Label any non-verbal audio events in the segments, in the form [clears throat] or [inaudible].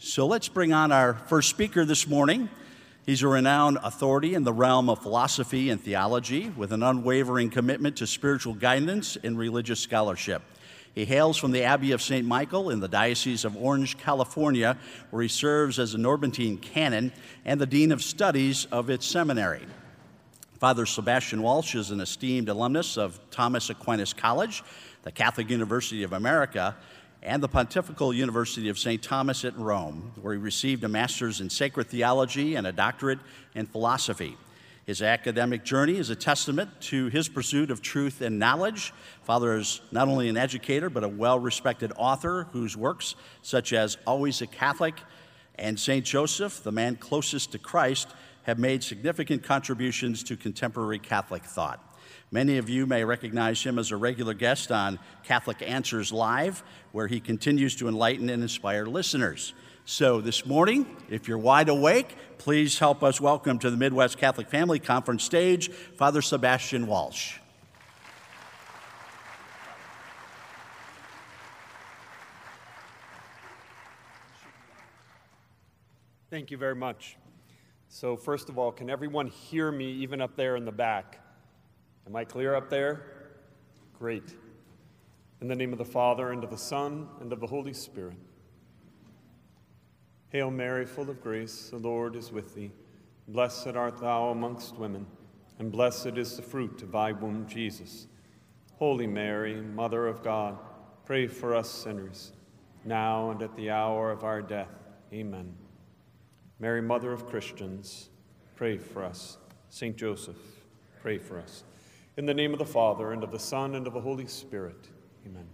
So let's bring on our first speaker this morning. He's a renowned authority in the realm of philosophy and theology with an unwavering commitment to spiritual guidance and religious scholarship. He hails from the Abbey of St. Michael in the Diocese of Orange, California, where he serves as a Norbertine canon and the Dean of Studies of its seminary. Father Sebastian Walshe is an esteemed alumnus of Thomas Aquinas College, the Catholic University of America, and the Pontifical University of St. Thomas at Rome, where he received a master's in sacred theology and a doctorate in philosophy. His academic journey is a testament to his pursuit of truth and knowledge. Father is not only an educator, but a well respected author whose works, such as Always a Catholic and St. Joseph, the man closest to Christ, have made significant contributions to contemporary Catholic thought. Many of you may recognize him as a regular guest on Catholic Answers Live, where he continues to enlighten and inspire listeners. So, this morning, if you're wide awake, please help us welcome to the Midwest Catholic Family Conference stage Father Sebastian Walshe. Thank you very much. So, first of all, can everyone hear me even up there in the back? Am I clear up there? Great. In the name of the Father, and of the Son, and of the Holy Spirit. Hail Mary, full of grace, the Lord is with thee. Blessed art thou amongst women, and blessed is the fruit of thy womb, Jesus. Holy Mary, Mother of God, pray for us sinners, now and at the hour of our death. Amen. Mary, Mother of Christians, pray for us. Saint Joseph, pray for us. In the name of the Father, and of the Son, and of the Holy Spirit. Amen.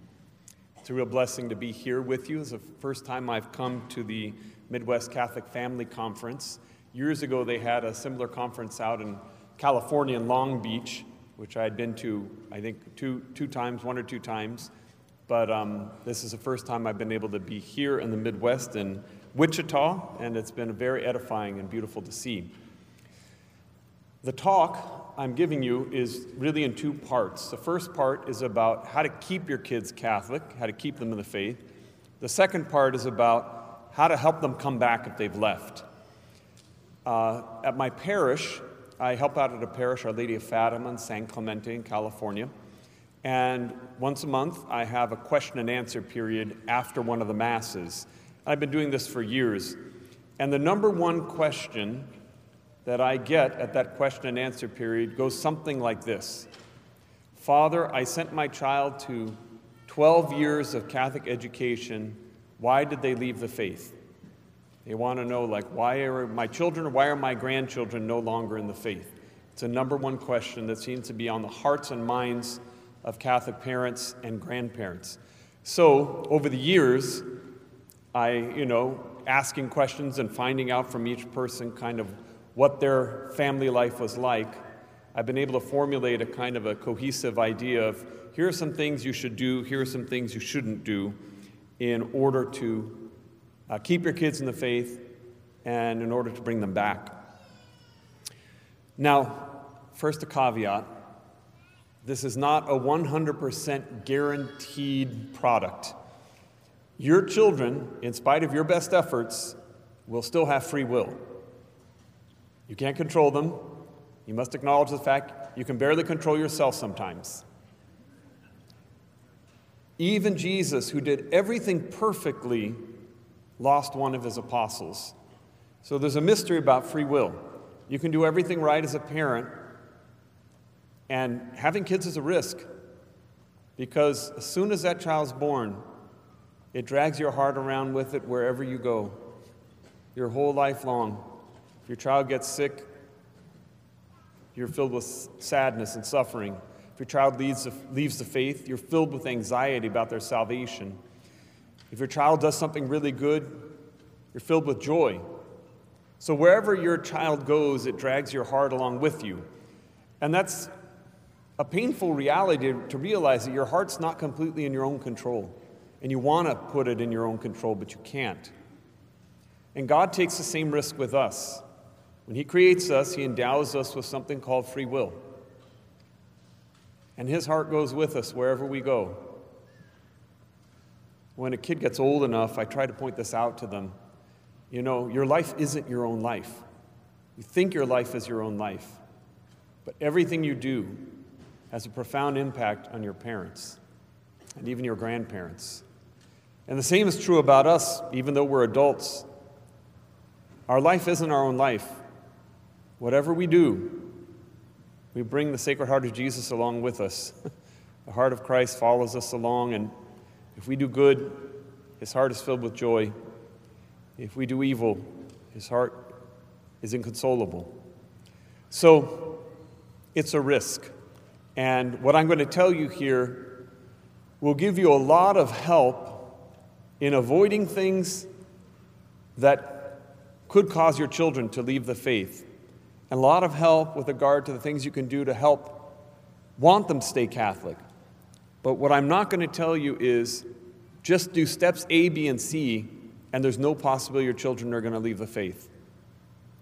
It's a real blessing to be here with you. It's the first time I've come to the Midwest Catholic Family Conference. Years ago, they had a similar conference out in California in Long Beach, which I had been to, I think, two, two times, one or two times. But um, this is the first time I've been able to be here in the Midwest in Wichita, and it's been very edifying and beautiful to see. The talk I'm giving you is really in two parts. The first part is about how to keep your kids Catholic, how to keep them in the faith. The second part is about how to help them come back if they've left. Uh, at my parish, I help out at a parish, Our Lady of Fatima in San Clemente in California. And once a month, I have a question and answer period after one of the Masses. I've been doing this for years. And the number one question that I get at that question and answer period goes something like this Father, I sent my child to 12 years of Catholic education. Why did they leave the faith? They want to know, like, why are my children why are my grandchildren no longer in the faith? It's a number one question that seems to be on the hearts and minds of Catholic parents and grandparents. So, over the years, I, you know, asking questions and finding out from each person kind of what their family life was like, I've been able to formulate a kind of a cohesive idea of here are some things you should do, here are some things you shouldn't do in order to uh, keep your kids in the faith and in order to bring them back. Now, first a caveat this is not a 100% guaranteed product. Your children, in spite of your best efforts, will still have free will. You can't control them. You must acknowledge the fact you can barely control yourself sometimes. Even Jesus, who did everything perfectly, lost one of his apostles. So there's a mystery about free will. You can do everything right as a parent, and having kids is a risk because as soon as that child's born, it drags your heart around with it wherever you go, your whole life long. If your child gets sick, you're filled with sadness and suffering. If your child leaves the, leaves the faith, you're filled with anxiety about their salvation. If your child does something really good, you're filled with joy. So wherever your child goes, it drags your heart along with you. And that's a painful reality to realize that your heart's not completely in your own control. And you want to put it in your own control, but you can't. And God takes the same risk with us. When He creates us, He endows us with something called free will. And His heart goes with us wherever we go. When a kid gets old enough, I try to point this out to them. You know, your life isn't your own life. You think your life is your own life, but everything you do has a profound impact on your parents and even your grandparents. And the same is true about us, even though we're adults. Our life isn't our own life. Whatever we do, we bring the Sacred Heart of Jesus along with us. [laughs] the heart of Christ follows us along, and if we do good, his heart is filled with joy. If we do evil, his heart is inconsolable. So it's a risk. And what I'm going to tell you here will give you a lot of help in avoiding things that could cause your children to leave the faith, and a lot of help with regard to the things you can do to help want them stay Catholic. But what I'm not going to tell you is just do steps A, B, and C, and there's no possibility your children are going to leave the faith.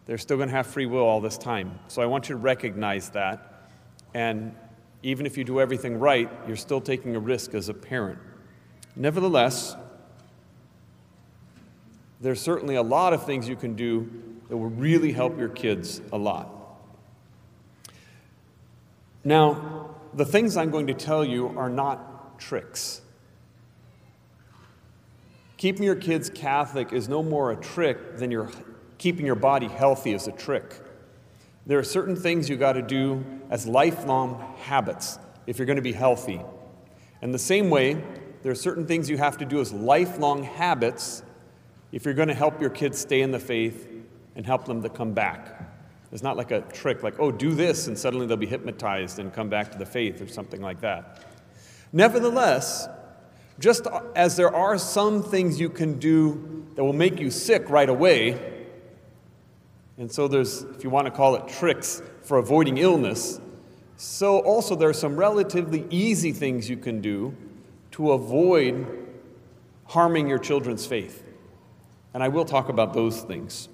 They're still going to have free will all this time. So I want you to recognize that. And even if you do everything right, you're still taking a risk as a parent. Nevertheless, there's certainly a lot of things you can do that will really help your kids a lot. Now, the things I'm going to tell you are not tricks. Keeping your kids Catholic is no more a trick than your keeping your body healthy is a trick. There are certain things you got to do as lifelong habits if you're going to be healthy. And the same way, there are certain things you have to do as lifelong habits if you're going to help your kids stay in the faith and help them to come back. It's not like a trick, like, oh, do this, and suddenly they'll be hypnotized and come back to the faith or something like that. Nevertheless, just as there are some things you can do that will make you sick right away, and so there's, if you want to call it tricks for avoiding illness, so also there are some relatively easy things you can do to avoid harming your children's faith. And I will talk about those things.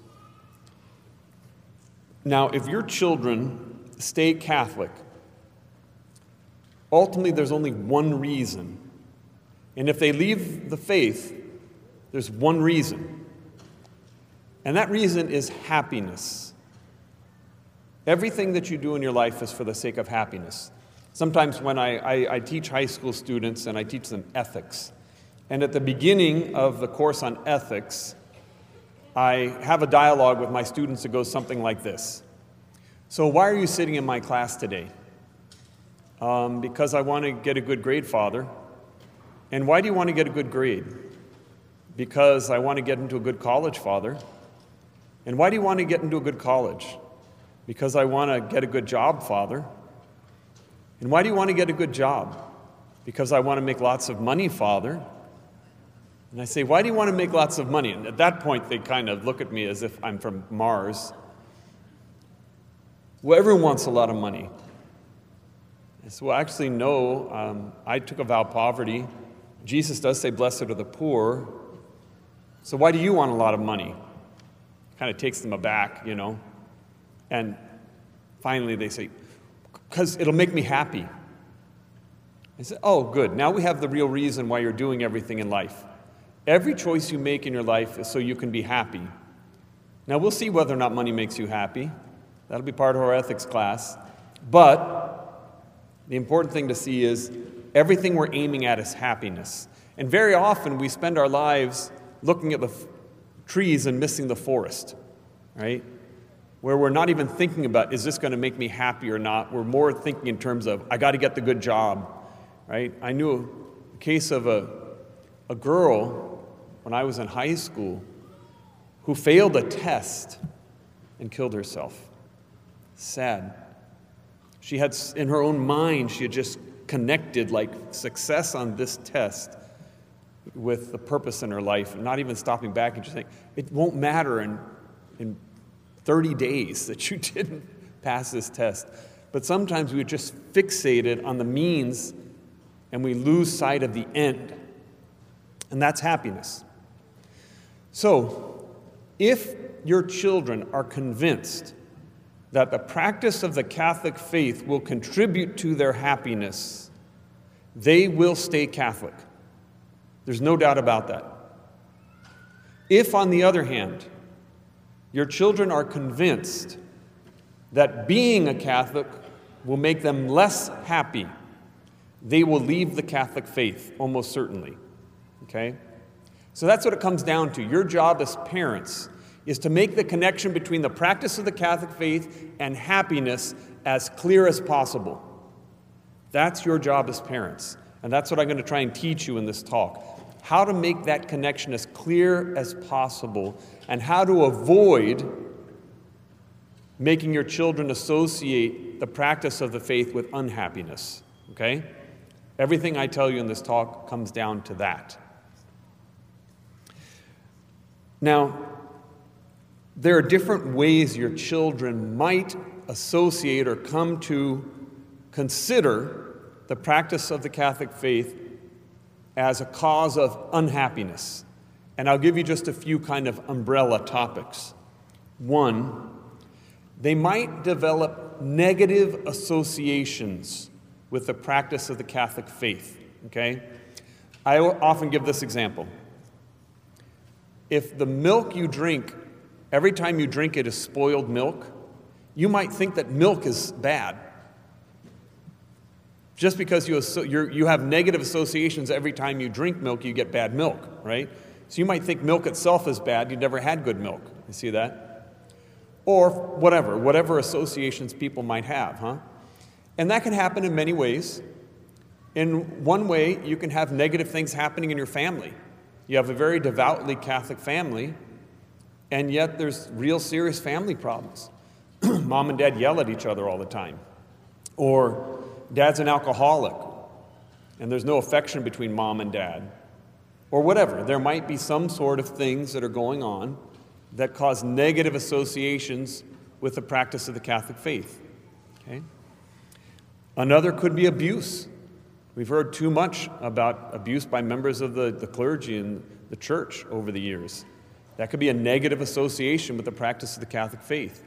Now, if your children stay Catholic, ultimately there's only one reason. And if they leave the faith, there's one reason. And that reason is happiness. Everything that you do in your life is for the sake of happiness. Sometimes when I, I, I teach high school students and I teach them ethics, and at the beginning of the course on ethics, I have a dialogue with my students that goes something like this So, why are you sitting in my class today? Um, because I want to get a good grade, Father. And why do you want to get a good grade? Because I want to get into a good college, Father. And why do you want to get into a good college? Because I want to get a good job, Father. And why do you want to get a good job? Because I want to make lots of money, Father. And I say, Why do you want to make lots of money? And at that point, they kind of look at me as if I'm from Mars. Well, everyone wants a lot of money. I said, Well, actually, no. Um, I took a vow of poverty. Jesus does say, Blessed are the poor. So why do you want a lot of money? Kind of takes them aback, you know. And finally, they say, Because it'll make me happy. I said, Oh, good. Now we have the real reason why you're doing everything in life. Every choice you make in your life is so you can be happy. Now, we'll see whether or not money makes you happy. That'll be part of our ethics class. But the important thing to see is everything we're aiming at is happiness. And very often we spend our lives looking at the f- trees and missing the forest, right? Where we're not even thinking about, is this going to make me happy or not? We're more thinking in terms of, I got to get the good job, right? I knew a case of a, a girl when I was in high school who failed a test and killed herself. Sad. She had, in her own mind, she had just connected like success on this test with the purpose in her life, and not even stopping back and just saying, it won't matter in, in 30 days that you [laughs] didn't pass this test. But sometimes we're just fixated on the means and we lose sight of the end. And that's happiness. So, if your children are convinced that the practice of the Catholic faith will contribute to their happiness, they will stay Catholic. There's no doubt about that. If, on the other hand, your children are convinced that being a Catholic will make them less happy, they will leave the Catholic faith almost certainly. Okay? So that's what it comes down to. Your job as parents is to make the connection between the practice of the Catholic faith and happiness as clear as possible. That's your job as parents. And that's what I'm going to try and teach you in this talk. How to make that connection as clear as possible and how to avoid making your children associate the practice of the faith with unhappiness. Okay? Everything I tell you in this talk comes down to that. Now, there are different ways your children might associate or come to consider the practice of the Catholic faith as a cause of unhappiness. And I'll give you just a few kind of umbrella topics. One, they might develop negative associations with the practice of the Catholic faith. Okay? I often give this example. If the milk you drink, every time you drink it, is spoiled milk, you might think that milk is bad. Just because you, you have negative associations every time you drink milk, you get bad milk, right? So you might think milk itself is bad, You've never had good milk. You see that? or whatever, whatever associations people might have, huh? And that can happen in many ways. In one way, you can have negative things happening in your family. You have a very devoutly Catholic family, and yet there's real serious family problems. [clears throat] Mom and dad yell at each other all the time. Or dad's an alcoholic, and there's no affection between mom and dad. Or whatever. There might be some sort of things that are going on that cause negative associations with the practice of the Catholic faith. Okay? Another could be abuse. We've heard too much about abuse by members of the, the clergy and the church over the years. That could be a negative association with the practice of the Catholic faith.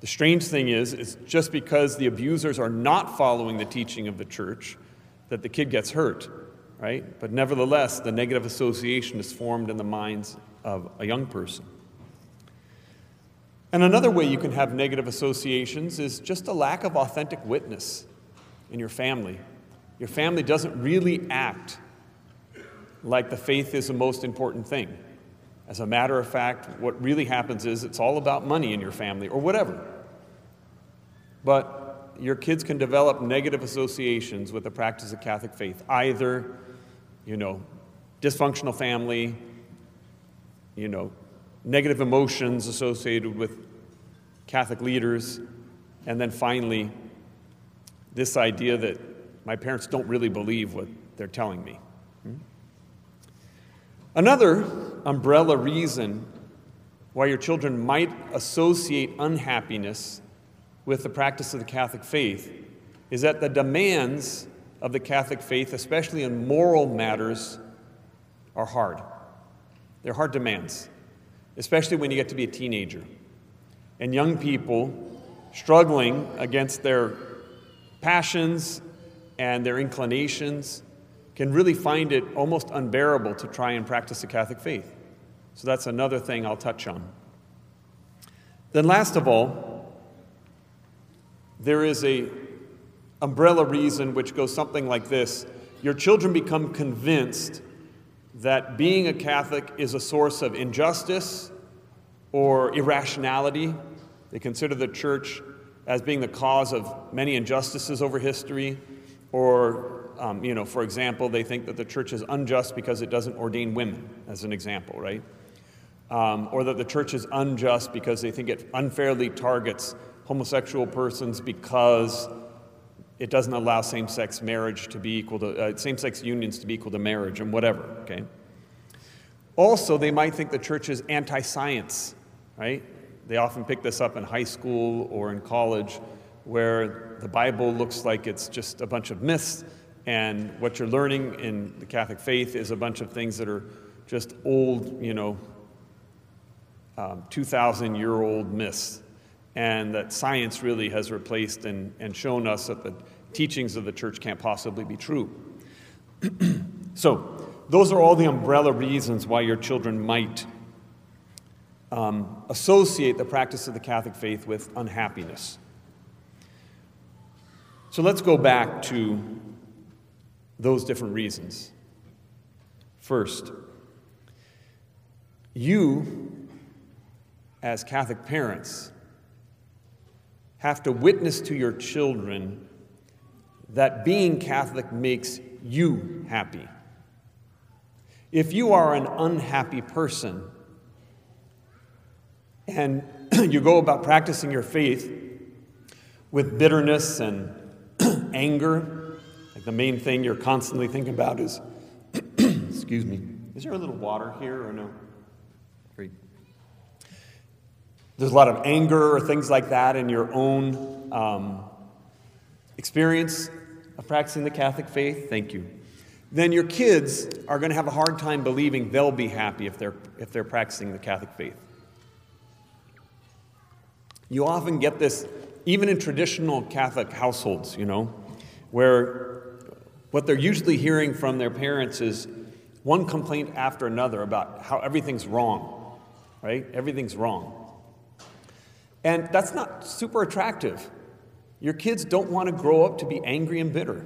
The strange thing is, it's just because the abusers are not following the teaching of the church that the kid gets hurt, right? But nevertheless, the negative association is formed in the minds of a young person. And another way you can have negative associations is just a lack of authentic witness in your family. Your family doesn't really act like the faith is the most important thing. As a matter of fact, what really happens is it's all about money in your family or whatever. But your kids can develop negative associations with the practice of Catholic faith. Either, you know, dysfunctional family, you know, negative emotions associated with Catholic leaders, and then finally, this idea that my parents don't really believe what they're telling me. Hmm? Another umbrella reason why your children might associate unhappiness with the practice of the Catholic faith is that the demands of the Catholic faith, especially in moral matters, are hard. They're hard demands especially when you get to be a teenager. And young people struggling against their passions and their inclinations can really find it almost unbearable to try and practice the Catholic faith. So that's another thing I'll touch on. Then last of all, there is a umbrella reason which goes something like this. Your children become convinced that being a Catholic is a source of injustice or irrationality. They consider the church as being the cause of many injustices over history. Or, um, you know, for example, they think that the church is unjust because it doesn't ordain women, as an example, right? Um, or that the church is unjust because they think it unfairly targets homosexual persons because it doesn't allow same sex marriage to be equal to, uh, same sex unions to be equal to marriage and whatever, okay? Also, they might think the church is anti science, right? They often pick this up in high school or in college where the Bible looks like it's just a bunch of myths, and what you're learning in the Catholic faith is a bunch of things that are just old, you know, um, 2,000 year old myths and that science really has replaced and, and shown us that the teachings of the church can't possibly be true. [clears throat] so, those are all the umbrella reasons why your children might um, associate the practice of the Catholic faith with unhappiness. So let's go back to those different reasons. First, you, as Catholic parents, have to witness to your children that being Catholic makes you happy. If you are an unhappy person and [clears throat] you go about practicing your faith with bitterness and anger, like the main thing you're constantly thinking about is, [clears throat] excuse me, is there a little water here or no? Great. There's a lot of anger or things like that in your own um, experience of practicing the Catholic faith. Thank you. Then your kids are going to have a hard time believing they'll be happy if they're, if they're practicing the Catholic faith. You often get this, even in traditional Catholic households, you know, where what they're usually hearing from their parents is one complaint after another about how everything's wrong, right? Everything's wrong. And that's not super attractive. Your kids don't want to grow up to be angry and bitter.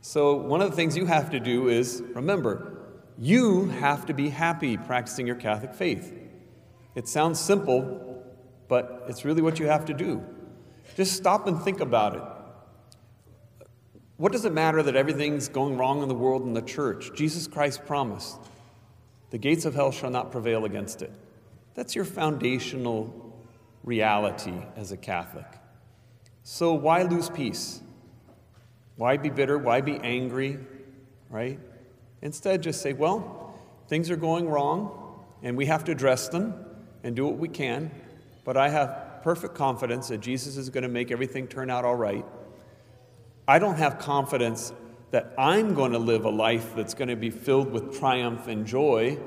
So, one of the things you have to do is remember, you have to be happy practicing your Catholic faith. It sounds simple, but it's really what you have to do. Just stop and think about it. What does it matter that everything's going wrong in the world and the church? Jesus Christ promised the gates of hell shall not prevail against it. That's your foundational reality as a Catholic. So why lose peace? Why be bitter? Why be angry? Right? Instead, just say, well, things are going wrong, and we have to address them and do what we can, but I have perfect confidence that Jesus is going to make everything turn out all right. I don't have confidence that I'm going to live a life that's going to be filled with triumph and joy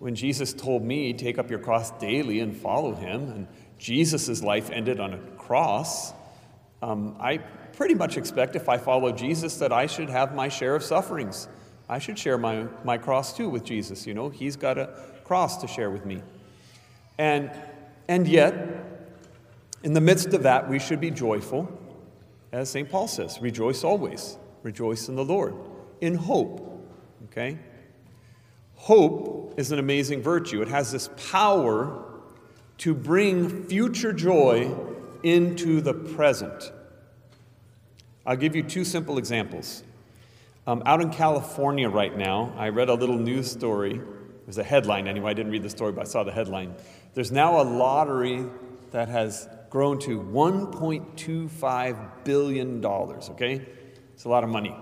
when Jesus told me, Take up your cross daily and follow him, and Jesus' life ended on a cross. Um, I pretty much expect if I follow Jesus that I should have my share of sufferings. I should share my, my cross too with Jesus. You know, he's got a cross to share with me. And, and yet, in the midst of that, we should be joyful. As St. Paul says, rejoice always. Rejoice in the Lord. In hope. Okay? Hope is an amazing virtue. It has this power to bring future joy into the present. I'll give you two simple examples. Um, out in California right now, I read a little news story. It was a headline anyway. I didn't read the story, but I saw the headline. There's now a lottery that has grown to $1.25 billion, okay? It's a lot of money.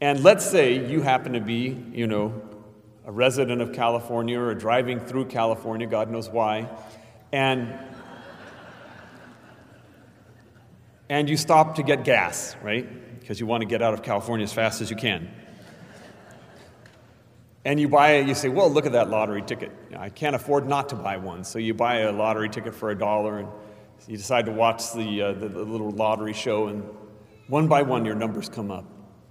And let's say you happen to be, you know, a resident of California or driving through California, God knows why, and and you stop to get gas, right? Because you want to get out of California as fast as you can. And you buy it, you say, well, look at that lottery ticket. I can't afford not to buy one. So you buy a lottery ticket for a dollar and you decide to watch the, uh, the, the, little lottery show, and one by one your numbers come up.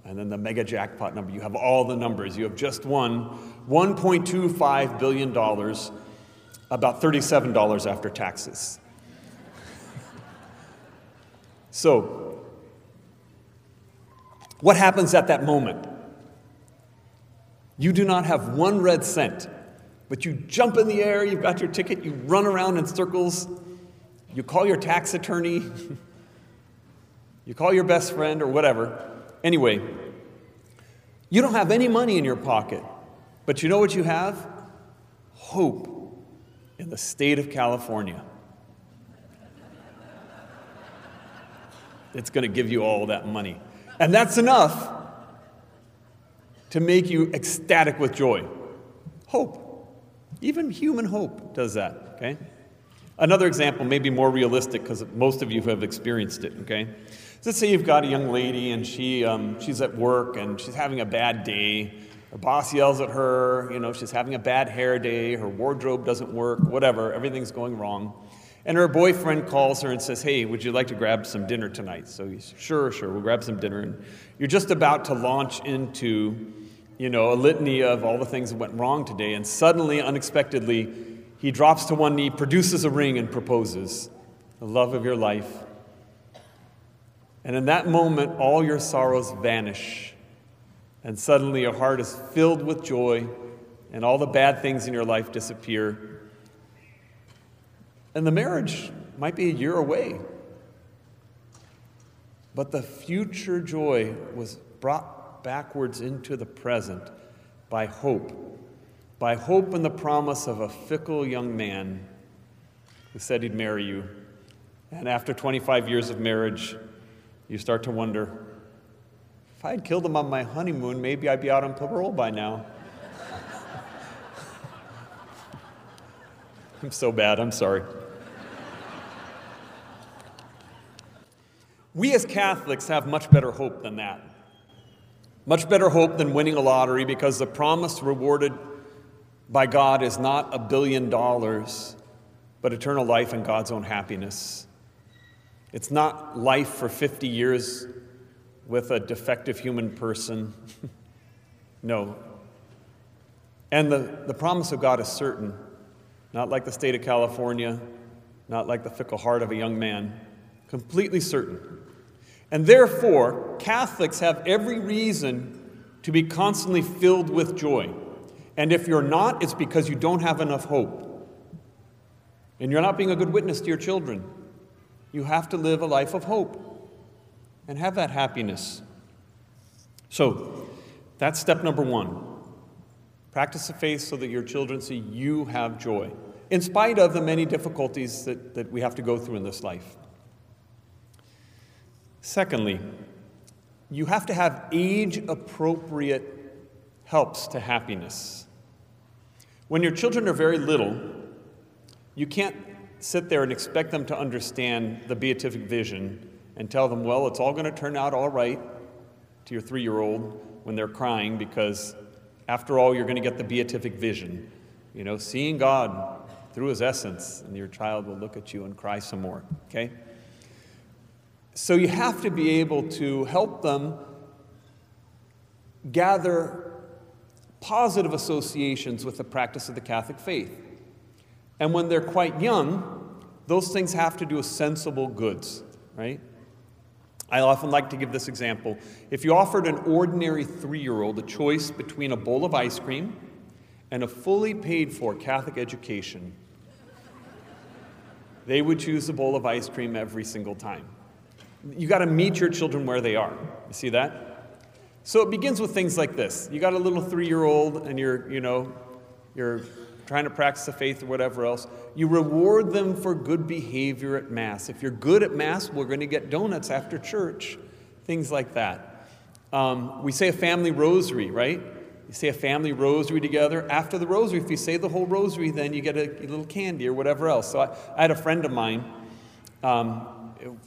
And then the mega jackpot number, you have all the numbers. You have just won $1.25 billion, about $37 after taxes. So, what happens at that moment? You do not have one red cent, but you jump in the air, you've got your ticket, you run around in circles, you call your tax attorney, you call your best friend, or whatever. Anyway, you don't have any money in your pocket, but you know what you have? Hope in the state of California. It's going to give you all that money. And that's enough to make you ecstatic with joy. Hope. Even human hope does that, okay? Another example, maybe more realistic, because most of you have experienced it, okay? Let's say you've got a young lady and she, um, she's at work and she's having a bad day. Her boss yells at her, you know, she's having a bad hair day, her wardrobe doesn't work, whatever, everything's going wrong. And her boyfriend calls her and says, Hey, would you like to grab some dinner tonight? So he's, Sure, sure, we'll grab some dinner. And you're just about to launch into, you know, a litany of all the things that went wrong today. And suddenly, unexpectedly, he drops to one knee, produces a ring, and proposes the love of your life. And in that moment, all your sorrows vanish. And suddenly your heart is filled with joy, and all the bad things in your life disappear. And the marriage might be a year away. But the future joy was brought backwards into the present by hope. By hope and the promise of a fickle young man who said he'd marry you. And after 25 years of marriage, you start to wonder if I had killed him on my honeymoon, maybe I'd be out on parole by now. [laughs] I'm so bad, I'm sorry. We as Catholics have much better hope than that. Much better hope than winning a lottery because the promise rewarded by God is not a billion dollars, but eternal life and God's own happiness. It's not life for 50 years with a defective human person. [laughs] no. And the, the promise of God is certain, not like the state of California, not like the fickle heart of a young man, completely certain. And therefore, Catholics have every reason to be constantly filled with joy. And if you're not, it's because you don't have enough hope. And you're not being a good witness to your children. You have to live a life of hope and have that happiness. So, that's step number one. Practice the faith so that your children see you have joy, in spite of the many difficulties that, that we have to go through in this life. Secondly, you have to have age appropriate helps to happiness. When your children are very little, you can't sit there and expect them to understand the beatific vision and tell them, well, it's all going to turn out all right to your three year old when they're crying because, after all, you're going to get the beatific vision. You know, seeing God through his essence, and your child will look at you and cry some more, okay? So you have to be able to help them gather positive associations with the practice of the Catholic faith. And when they're quite young, those things have to do with sensible goods, right? I often like to give this example. If you offered an ordinary three year old a choice between a bowl of ice cream and a fully paid for Catholic education, they would choose a bowl of ice cream every single time. You got to meet your children where they are. You see that? So it begins with things like this. You got a little three-year-old and you're, you know, you're trying to practice the faith or whatever else. You reward them for good behavior at Mass. If you're good at Mass, we're going to get donuts after church. Things like that. Um, we say a family rosary, right? You say a family rosary together. After the rosary, if you say the whole rosary, then you get a, a little candy or whatever else. So I, I had a friend of mine. Um,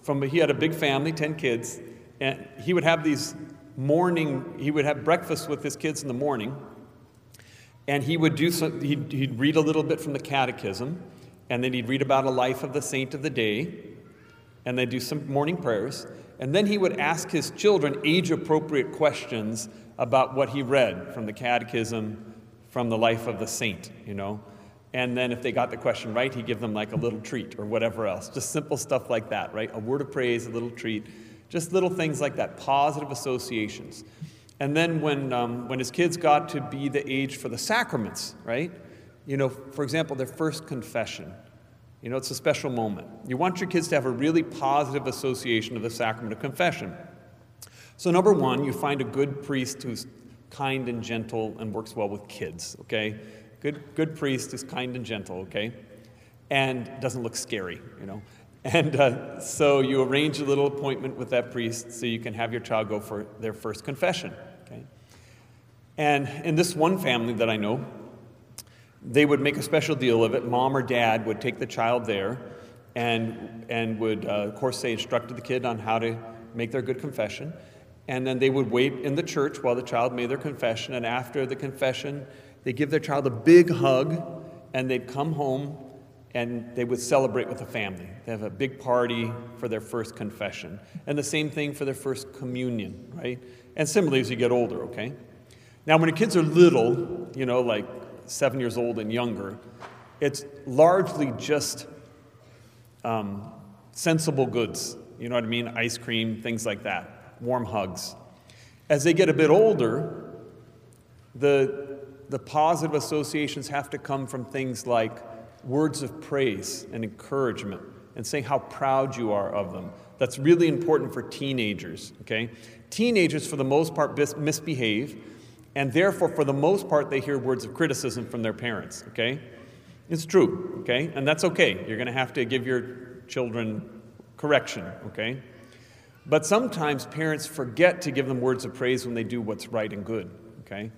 from he had a big family, 10 kids, and he would have these morning, he would have breakfast with his kids in the morning, and he would do some, he'd, he'd read a little bit from the catechism, and then he'd read about a life of the saint of the day, and they'd do some morning prayers, and then he would ask his children age appropriate questions about what he read from the catechism, from the life of the saint, you know. And then if they got the question right, he'd give them like a little treat or whatever else. Just simple stuff like that, right? A word of praise, a little treat. Just little things like that, positive associations. And then when, um, when his kids got to be the age for the sacraments, right? You know, for example, their first confession. You know, it's a special moment. You want your kids to have a really positive association of the sacrament of confession. So, number one, you find a good priest who's kind and gentle and works well with kids, okay? Good, good priest is kind and gentle, okay? And doesn't look scary, you know? And uh, so you arrange a little appointment with that priest so you can have your child go for their first confession, okay? And in this one family that I know, they would make a special deal of it. Mom or dad would take the child there and, and would, uh, of course, they instructed the kid on how to make their good confession. And then they would wait in the church while the child made their confession. And after the confession, they give their child a big hug, and they'd come home and they would celebrate with the family. They have a big party for their first confession. And the same thing for their first communion, right? And similarly as you get older, okay? Now, when your kids are little, you know, like seven years old and younger, it's largely just um, sensible goods. You know what I mean? Ice cream, things like that, warm hugs. As they get a bit older, the, the positive associations have to come from things like words of praise and encouragement and saying how proud you are of them. That's really important for teenagers, okay? Teenagers, for the most part, misbehave, and therefore, for the most part, they hear words of criticism from their parents, okay? It's true, okay? And that's okay. You're going to have to give your children correction, okay? But sometimes parents forget to give them words of praise when they do what's right and good, okay?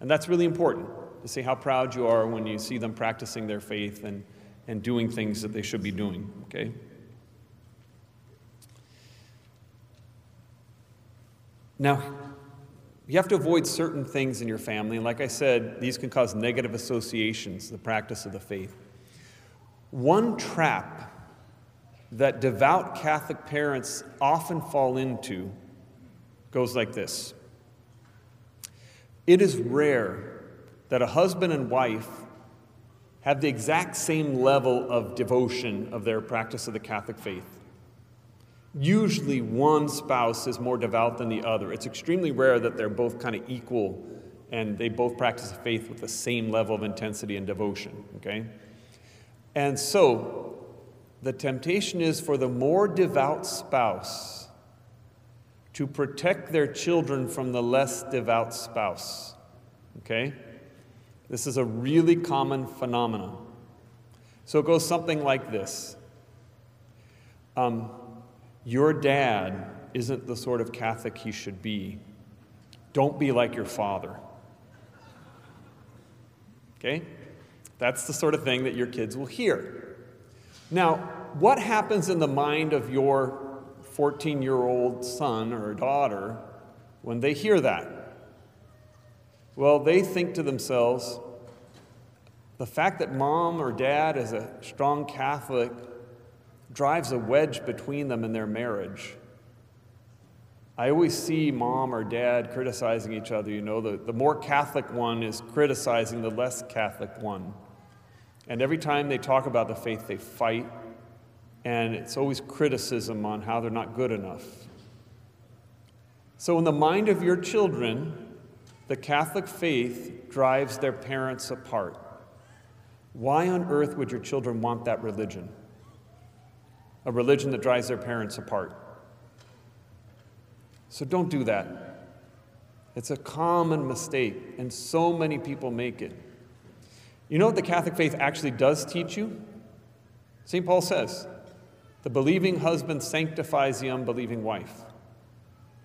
And that's really important to say how proud you are when you see them practicing their faith and, and doing things that they should be doing, okay? Now, you have to avoid certain things in your family, like I said, these can cause negative associations, the practice of the faith. One trap that devout Catholic parents often fall into goes like this It is rare that a husband and wife have the exact same level of devotion of their practice of the Catholic faith. Usually, one spouse is more devout than the other. It's extremely rare that they're both kind of equal and they both practice the faith with the same level of intensity and devotion, okay? And so, the temptation is for the more devout spouse to protect their children from the less devout spouse, okay? This is a really common phenomenon. So it goes something like this. Um, your dad isn't the sort of Catholic he should be. Don't be like your father. Okay? That's the sort of thing that your kids will hear. Now, what happens in the mind of your 14 year old son or daughter when they hear that? Well, they think to themselves, the fact that mom or dad is a strong Catholic drives a wedge between them in their marriage. I always see mom or dad criticizing each other. You know, the, the more Catholic one is criticizing the less Catholic one. And every time they talk about the faith, they fight. And it's always criticism on how they're not good enough. So, in the mind of your children, the Catholic faith drives their parents apart. Why on earth would your children want that religion? a religion that drives their parents apart. So don't do that. It's a common mistake, and so many people make it. You know what the Catholic faith actually does teach you? St. Paul says, the believing husband sanctifies the unbelieving wife.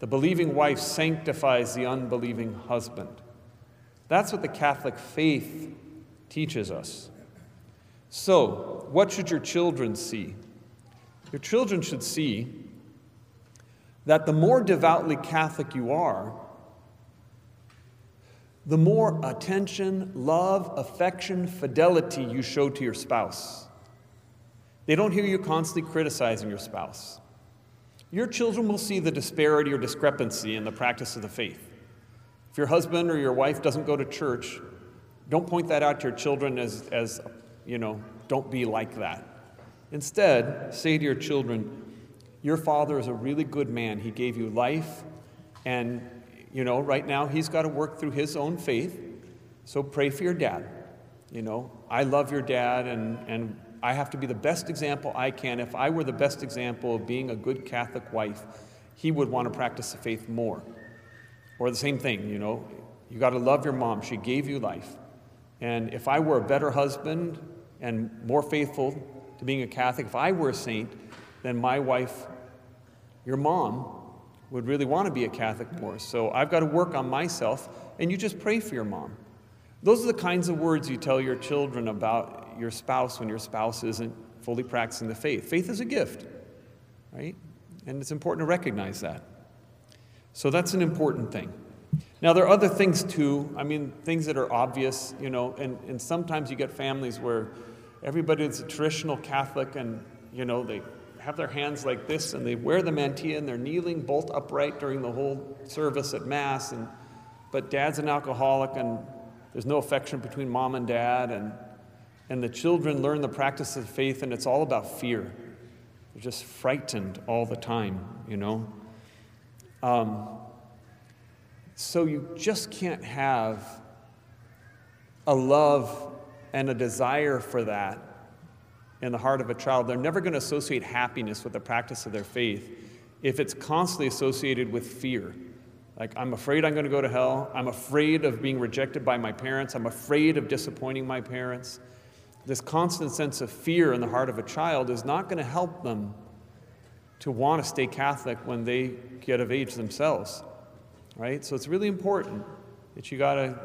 The believing wife sanctifies the unbelieving husband. That's what the Catholic faith teaches us. So, what should your children see? Your children should see that the more devoutly Catholic you are, the more attention, love, affection, fidelity you show to your spouse. They don't hear you constantly criticizing your spouse. Your children will see the disparity or discrepancy in the practice of the faith. If your husband or your wife doesn't go to church, don't point that out to your children as, as you know, don't be like that. Instead, say to your children, Your father is a really good man. He gave you life, and, you know, right now he's got to work through his own faith. So pray for your dad. You know, I love your dad, and, and I have to be the best example I can. If I were the best example of being a good Catholic wife, he would want to practice the faith more. Or the same thing, you know, you got to love your mom. She gave you life. And if I were a better husband and more faithful to being a Catholic, if I were a saint, then my wife, your mom, would really want to be a Catholic more. So I've got to work on myself, and you just pray for your mom. Those are the kinds of words you tell your children about your spouse when your spouse isn't fully practicing the faith. Faith is a gift, right? And it's important to recognize that. So that's an important thing. Now, there are other things too. I mean, things that are obvious, you know, and, and sometimes you get families where everybody that's a traditional Catholic and, you know, they have their hands like this and they wear the mantilla and they're kneeling bolt upright during the whole service at Mass. And, but dad's an alcoholic and there's no affection between mom and dad. And, And the children learn the practice of faith, and it's all about fear. They're just frightened all the time, you know? Um, so you just can't have a love and a desire for that in the heart of a child. They're never going to associate happiness with the practice of their faith if it's constantly associated with fear. Like, I'm afraid I'm going to go to hell. I'm afraid of being rejected by my parents. I'm afraid of disappointing my parents. This constant sense of fear in the heart of a child is not going to help them to want to stay Catholic when they get of age themselves. Right? So it's really important that you got to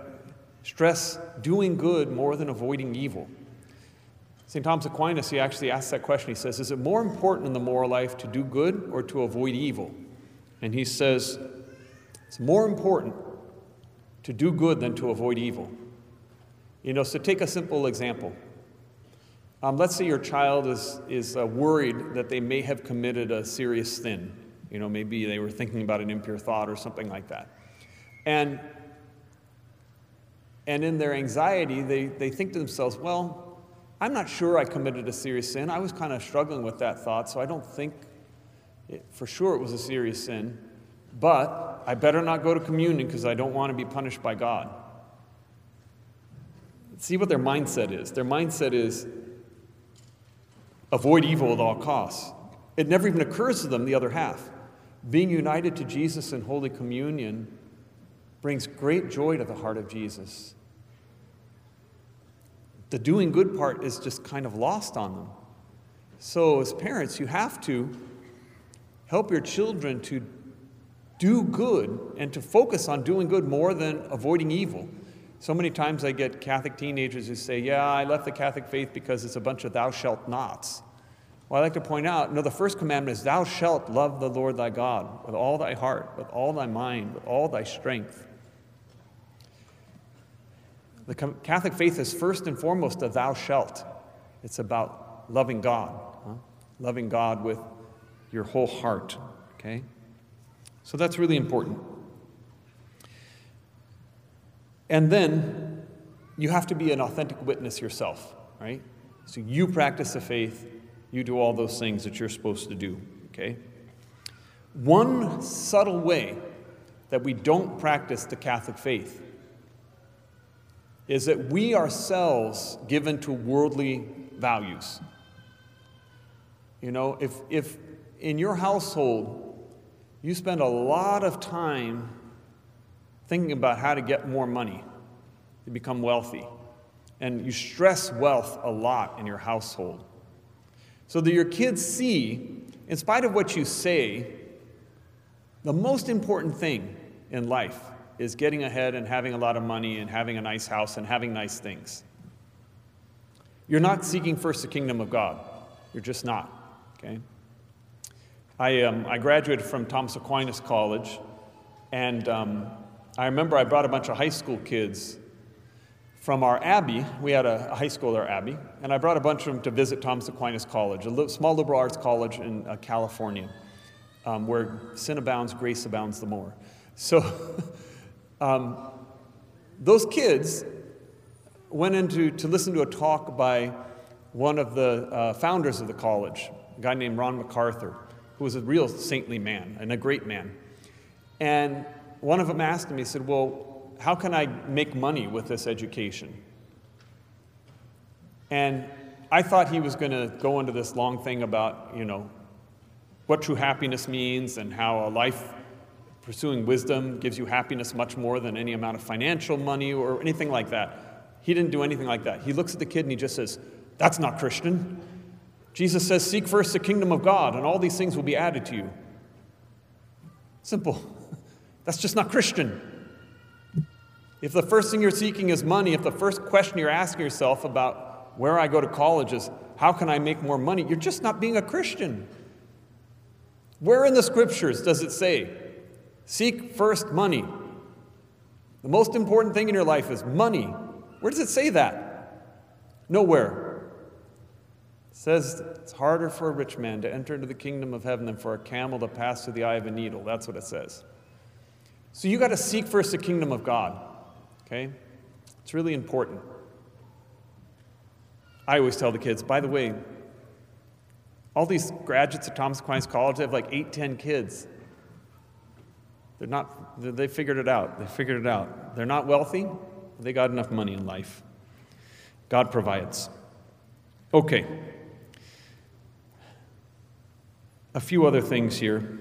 stress doing good more than avoiding evil. St. Thomas Aquinas, he actually asks that question. He says, Is it more important in the moral life to do good or to avoid evil? And he says, It's more important to do good than to avoid evil. You know, so take a simple example. Um, let's say your child is, is uh, worried that they may have committed a serious sin. You know, maybe they were thinking about an impure thought or something like that. And, and in their anxiety, they, they think to themselves, well, I'm not sure I committed a serious sin. I was kind of struggling with that thought, so I don't think it, for sure it was a serious sin. But I better not go to communion because I don't want to be punished by God. See what their mindset is. Their mindset is avoid evil at all costs. It never even occurs to them the other half. Being united to Jesus in Holy Communion brings great joy to the heart of Jesus. The doing good part is just kind of lost on them. So, as parents, you have to help your children to do good and to focus on doing good more than avoiding evil. So many times I get Catholic teenagers who say, Yeah, I left the Catholic faith because it's a bunch of thou shalt nots. Well, I like to point out, no, the first commandment is, Thou shalt love the Lord thy God with all thy heart, with all thy mind, with all thy strength. The Catholic faith is first and foremost a thou shalt. It's about loving God, huh? loving God with your whole heart, okay? So that's really important. And then you have to be an authentic witness yourself, right? So you practice the faith, you do all those things that you're supposed to do, okay? One subtle way that we don't practice the Catholic faith is that we ourselves given to worldly values. You know, if, if in your household you spend a lot of time thinking about how to get more money to become wealthy, and you stress wealth a lot in your household, so that your kids see, in spite of what you say, the most important thing in life is getting ahead and having a lot of money and having a nice house and having nice things. You're not seeking first the kingdom of God. You're just not, okay? I, um, I graduated from Thomas Aquinas College, and um, I remember I brought a bunch of high school kids from our Abbey. We had a, high school at our Abbey, and I brought a bunch of them to visit Thomas Aquinas College, a small liberal arts college in uh, California, um, where sin abounds, grace abounds the more. So, [laughs] um, those kids went into to listen to a talk by one of the uh, founders of the college, a guy named Ron McArthur, who was a real saintly man and a great man. And one of them asked me, he said, Well, how can I make money with this education? And I thought he was going to go into this long thing about, you know, what true happiness means and how a life pursuing wisdom gives you happiness much more than any amount of financial money or anything like that. He didn't do anything like that. He looks at the kid and he just says, That's not Christian. Jesus says, Seek first the kingdom of God, and all these things will be added to you. Simple. That's just not Christian. If the first thing you're seeking is money, if the first question you're asking yourself about where I go to college is, how can I make more money? You're just not being a Christian. Where in the scriptures does it say, seek first money? The most important thing in your life is money. Where does it say that? Nowhere. It says it's harder for a rich man to enter into the kingdom of heaven than for a camel to pass through the eye of a needle. That's what it says. So you got to seek first the kingdom of God. Okay? It's really important. I always tell the kids, by the way, all these graduates at Thomas Aquinas College, they have like eight, ten kids. They're not, they figured it out. They figured it out. They're not wealthy, they got enough money in life. God provides. Okay. A few other things here.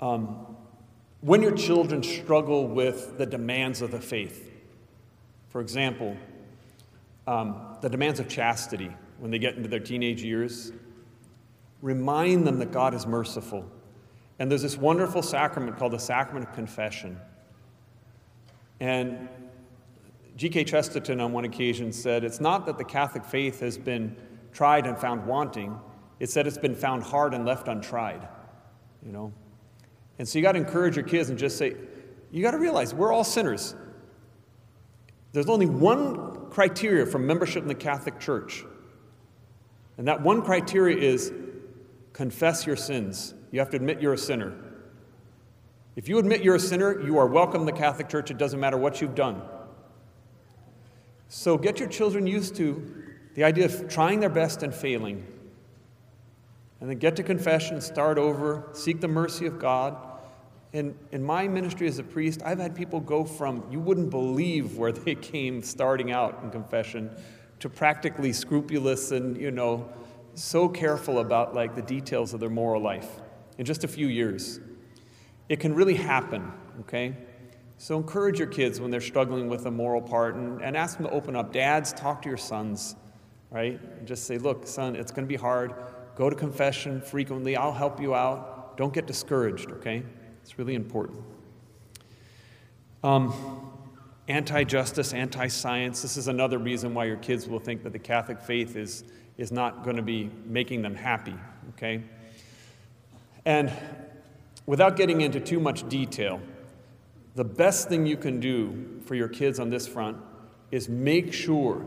Um, when your children struggle with the demands of the faith, for example, um, the demands of chastity when they get into their teenage years, remind them that God is merciful. And there's this wonderful sacrament called the sacrament of confession. And G.K. Chesterton, on one occasion, said, It's not that the Catholic faith has been tried and found wanting, it's that it's been found hard and left untried. You know? And so you got to encourage your kids and just say, You got to realize we're all sinners. There's only one criteria for membership in the Catholic Church. And that one criteria is confess your sins. You have to admit you're a sinner. If you admit you're a sinner, you are welcome in the Catholic Church. It doesn't matter what you've done. So get your children used to the idea of trying their best and failing. And then get to confession, and start over, seek the mercy of God. In, in my ministry as a priest, I've had people go from you wouldn't believe where they [laughs] came starting out in confession to practically scrupulous and, you know, so careful about like the details of their moral life in just a few years. It can really happen, okay? So encourage your kids when they're struggling with a moral part and, and ask them to open up. Dads, talk to your sons, right? And just say, look, son, it's going to be hard. Go to confession frequently. I'll help you out. Don't get discouraged, okay? It's really important. Um, anti justice, anti science. This is another reason why your kids will think that the Catholic faith is, is not going to be making them happy, okay? And without getting into too much detail, the best thing you can do for your kids on this front is make sure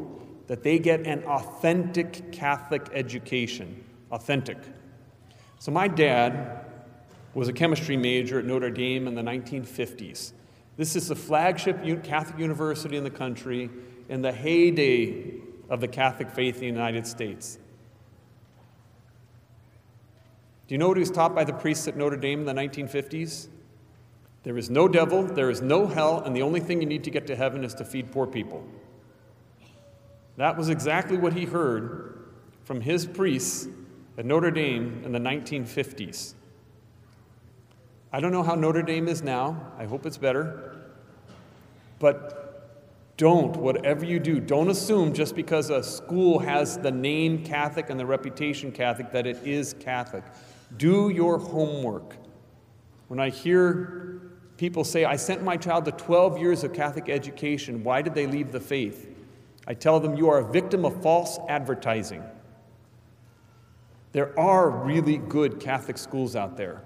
that they get an authentic Catholic education. Authentic. So, my dad was a chemistry major at Notre Dame in the 1950s. This is the flagship Catholic university in the country in the heyday of the Catholic faith in the United States. Do you know what he was taught by the priests at Notre Dame in the 1950s? There is no devil, there is no hell, and the only thing you need to get to heaven is to feed poor people. That was exactly what he heard from his priests at Notre Dame in the 1950s. I don't know how Notre Dame is now. I hope it's better. But don't, whatever you do, don't assume just because a school has the name Catholic and the reputation Catholic that it is Catholic. Do your homework. When I hear People say, I sent my child to 12 years of Catholic education. Why did they leave the faith? I tell them, You are a victim of false advertising. There are really good Catholic schools out there.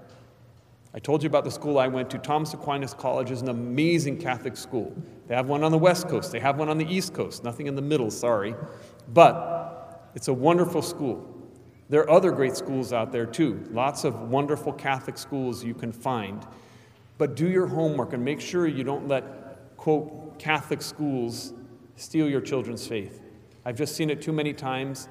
I told you about the school I went to. Thomas Aquinas College is an amazing Catholic school. They have one on the West Coast, they have one on the East Coast, nothing in the middle, sorry. But it's a wonderful school. There are other great schools out there too. Lots of wonderful Catholic schools you can find. But do your homework and make sure you don't let, quote, Catholic schools steal your children's faith. I've just seen it too many times,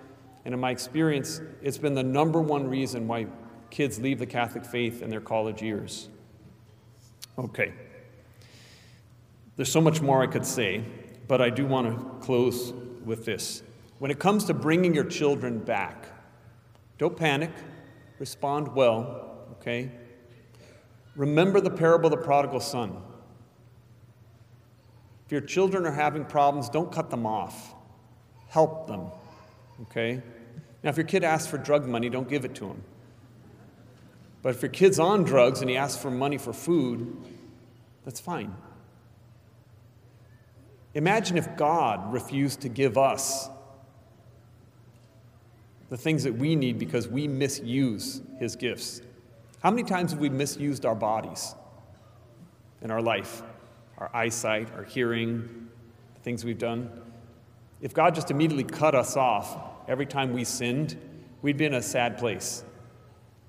and in my experience, it's been the number one reason why kids leave the Catholic faith in their college years. Okay. There's so much more I could say, but I do want to close with this. When it comes to bringing your children back, don't panic, respond well, okay? Remember the parable of the prodigal son. If your children are having problems, don't cut them off. Help them. Okay? Now, if your kid asks for drug money, don't give it to him. But if your kid's on drugs and he asks for money for food, that's fine. Imagine if God refused to give us the things that we need because we misuse his gifts. How many times have we misused our bodies in our life? Our eyesight, our hearing, the things we've done? If God just immediately cut us off every time we sinned, we'd be in a sad place.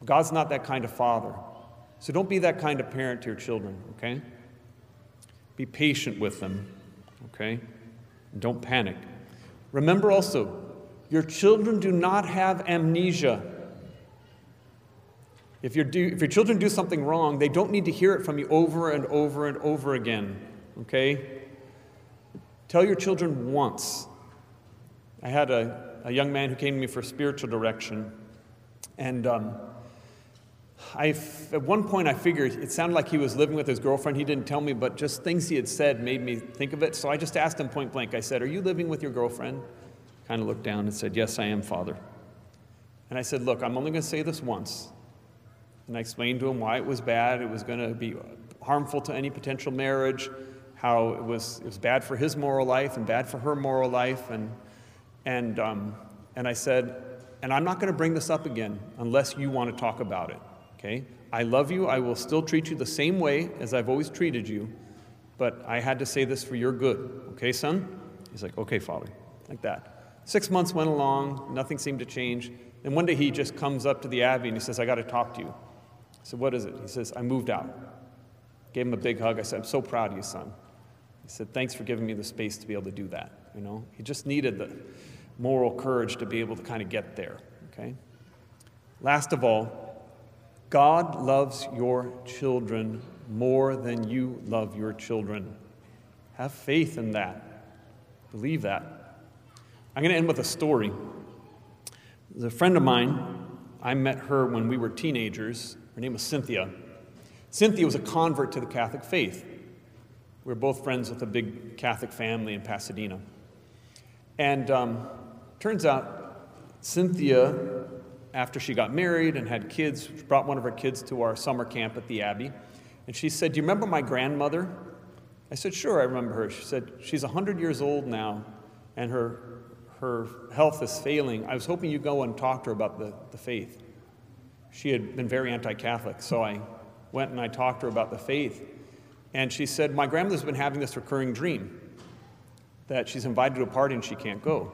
God's not that kind of father. So don't be that kind of parent to your children, okay? Be patient with them, okay? Don't panic. Remember also, Your children do not have amnesia. If, do, if your children do something wrong, they don't need to hear it from you over and over and over again. Okay? Tell your children once. I had a, a young man who came to me for spiritual direction, and um, I, at one point I figured it sounded like he was living with his girlfriend. He didn't tell me, but just things he had said made me think of it. So I just asked him point blank. I said, Are you living with your girlfriend? Kind of looked down and said, Yes, I am, Father. And I said, Look, I'm only going to say this once. And I explained to him why it was bad. It was going to be harmful to any potential marriage, how it was, it was bad for his moral life and bad for her moral life. And, and, um, and I said, and I'm not going to bring this up again unless you want to talk about it. Okay? I love you. I will still treat you the same way as I've always treated you, but I had to say this for your good. Okay, son? He's like, okay, father. Like that. Six months went along, nothing seemed to change. And one day he just comes up to the Abbey and he says, I got to talk to you. I said, What is it? He says, I moved out. Gave him a big hug. I said, I'm so proud of you, son. He said, Thanks for giving me the space to be able to do that. You know, he just needed the moral courage to be able to kind of get there. Okay? Last of all, God loves your children more than you love your children. Have faith in that. Believe that. I'm going to end with a story. There's a friend of mine. I met her when we were teenagers her name was Cynthia. Cynthia was a convert to the Catholic faith. We were both friends with a big Catholic family in Pasadena. And um, turns out Cynthia, after she got married and had kids, brought one of her kids to our summer camp at the Abbey. And she said, Do you remember my grandmother? I said, Sure, I remember her. She said, She's 100 years old now, and her, her health is failing. I was hoping you'd go and talk to her about the, the faith she had been very anti Catholic. So I went and I talked to her about the faith. And she said, My grandmother's been having this recurring dream that she's invited to a party and she can't go.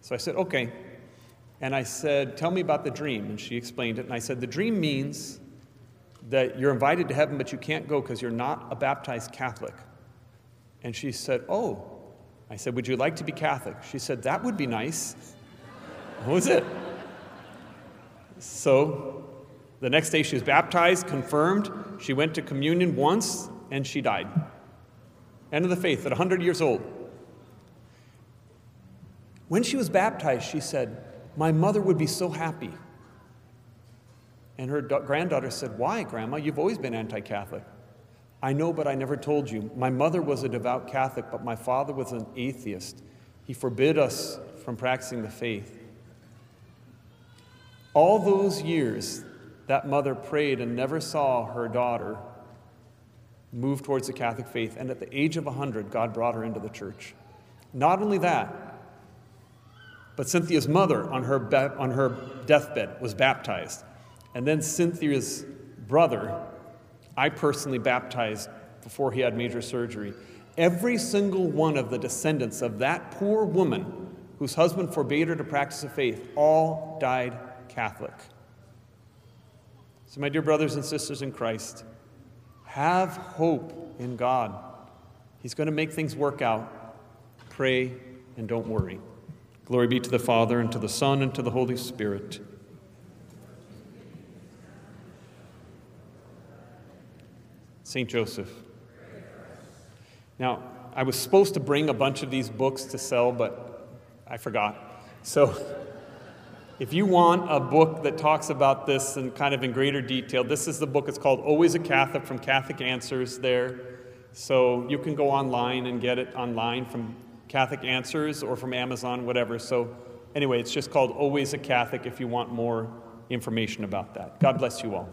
So I said, Okay. And I said, Tell me about the dream. And she explained it. And I said, The dream means that you're invited to heaven, but you can't go because you're not a baptized Catholic. And she said, Oh. I said, Would you like to be Catholic? She said, That would be nice. [laughs] What was it? So the next day she was baptized, confirmed. She went to communion once, and she died. End of the faith at 100 years old. When she was baptized, she said, My mother would be so happy. And her da- granddaughter said, Why, Grandma? You've always been anti Catholic. I know, but I never told you. My mother was a devout Catholic, but my father was an atheist. He forbid us from practicing the faith. All those years, that mother prayed and never saw her daughter move towards the Catholic faith. And at the age of 100, God brought her into the church. Not only that, but Cynthia's mother on her, ba- on her deathbed was baptized. And then Cynthia's brother, I personally baptized before he had major surgery. Every single one of the descendants of that poor woman whose husband forbade her to practice the faith all died Catholic. So, my dear brothers and sisters in Christ, have hope in God. He's going to make things work out. Pray and don't worry. Glory be to the Father, and to the Son, and to the Holy Spirit. St. Joseph. Now, I was supposed to bring a bunch of these books to sell, but I forgot. So, [laughs] if you want a book that talks about this and kind of in greater detail, this is the book. It's called Always a Catholic from Catholic Answers there. So you can go online and get it online from Catholic Answers or from Amazon, whatever. So anyway, it's just called Always a Catholic if you want more information about that. God bless you all.